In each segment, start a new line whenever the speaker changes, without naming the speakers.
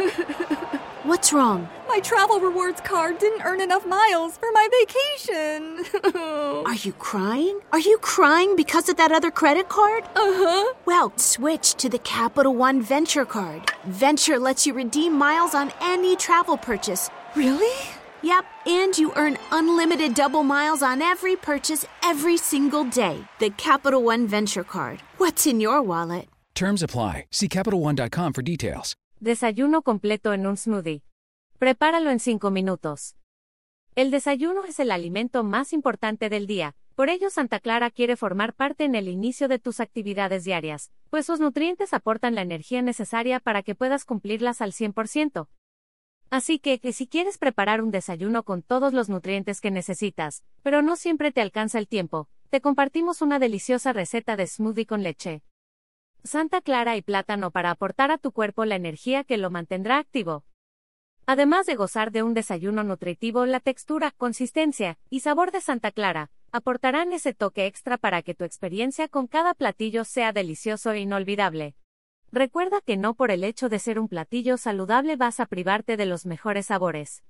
What's wrong?
My travel rewards card didn't earn enough miles for my vacation.
Are you crying? Are you crying because of that other credit card?
uh huh.
Well, switch to the Capital One Venture Card. Venture lets you redeem miles on any travel purchase.
Really?
Yep, and you earn unlimited double miles on every purchase every single day. The Capital One Venture Card. What's in your wallet?
Terms apply. See CapitalOne.com for details.
Desayuno completo en un smoothie. Prepáralo en 5 minutos. El desayuno es el alimento más importante del día, por ello Santa Clara quiere formar parte en el inicio de tus actividades diarias, pues sus nutrientes aportan la energía necesaria para que puedas cumplirlas al 100%. Así que, que si quieres preparar un desayuno con todos los nutrientes que necesitas, pero no siempre te alcanza el tiempo, te compartimos una deliciosa receta de smoothie con leche. Santa Clara y plátano para aportar a tu cuerpo la energía que lo mantendrá activo. Además de gozar de un desayuno nutritivo, la textura, consistencia y sabor de Santa Clara aportarán ese toque extra para que tu experiencia con cada platillo sea delicioso e inolvidable. Recuerda que no por el hecho de ser un platillo saludable vas a privarte de los mejores sabores.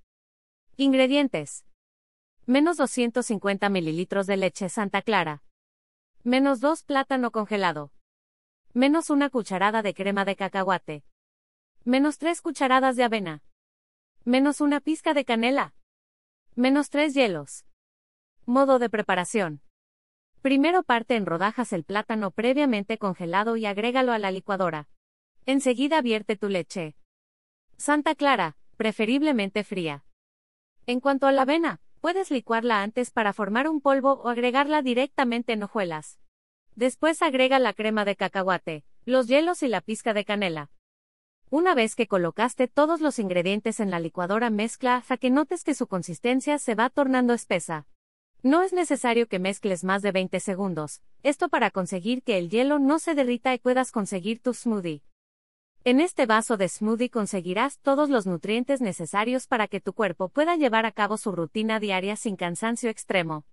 Ingredientes. Menos 250 mililitros de leche Santa Clara. Menos 2 plátano congelado. Menos una cucharada de crema de cacahuate. Menos 3 cucharadas de avena. Menos una pizca de canela. Menos 3 hielos. Modo de preparación. Primero parte en rodajas el plátano previamente congelado y agrégalo a la licuadora. Enseguida vierte tu leche. Santa Clara, preferiblemente fría. En cuanto a la avena, puedes licuarla antes para formar un polvo o agregarla directamente en hojuelas. Después agrega la crema de cacahuate, los hielos y la pizca de canela. Una vez que colocaste todos los ingredientes en la licuadora mezcla hasta que notes que su consistencia se va tornando espesa. No es necesario que mezcles más de 20 segundos, esto para conseguir que el hielo no se derrita y puedas conseguir tu smoothie. En este vaso de smoothie conseguirás todos los nutrientes necesarios para que tu cuerpo pueda llevar a cabo su rutina diaria sin cansancio extremo.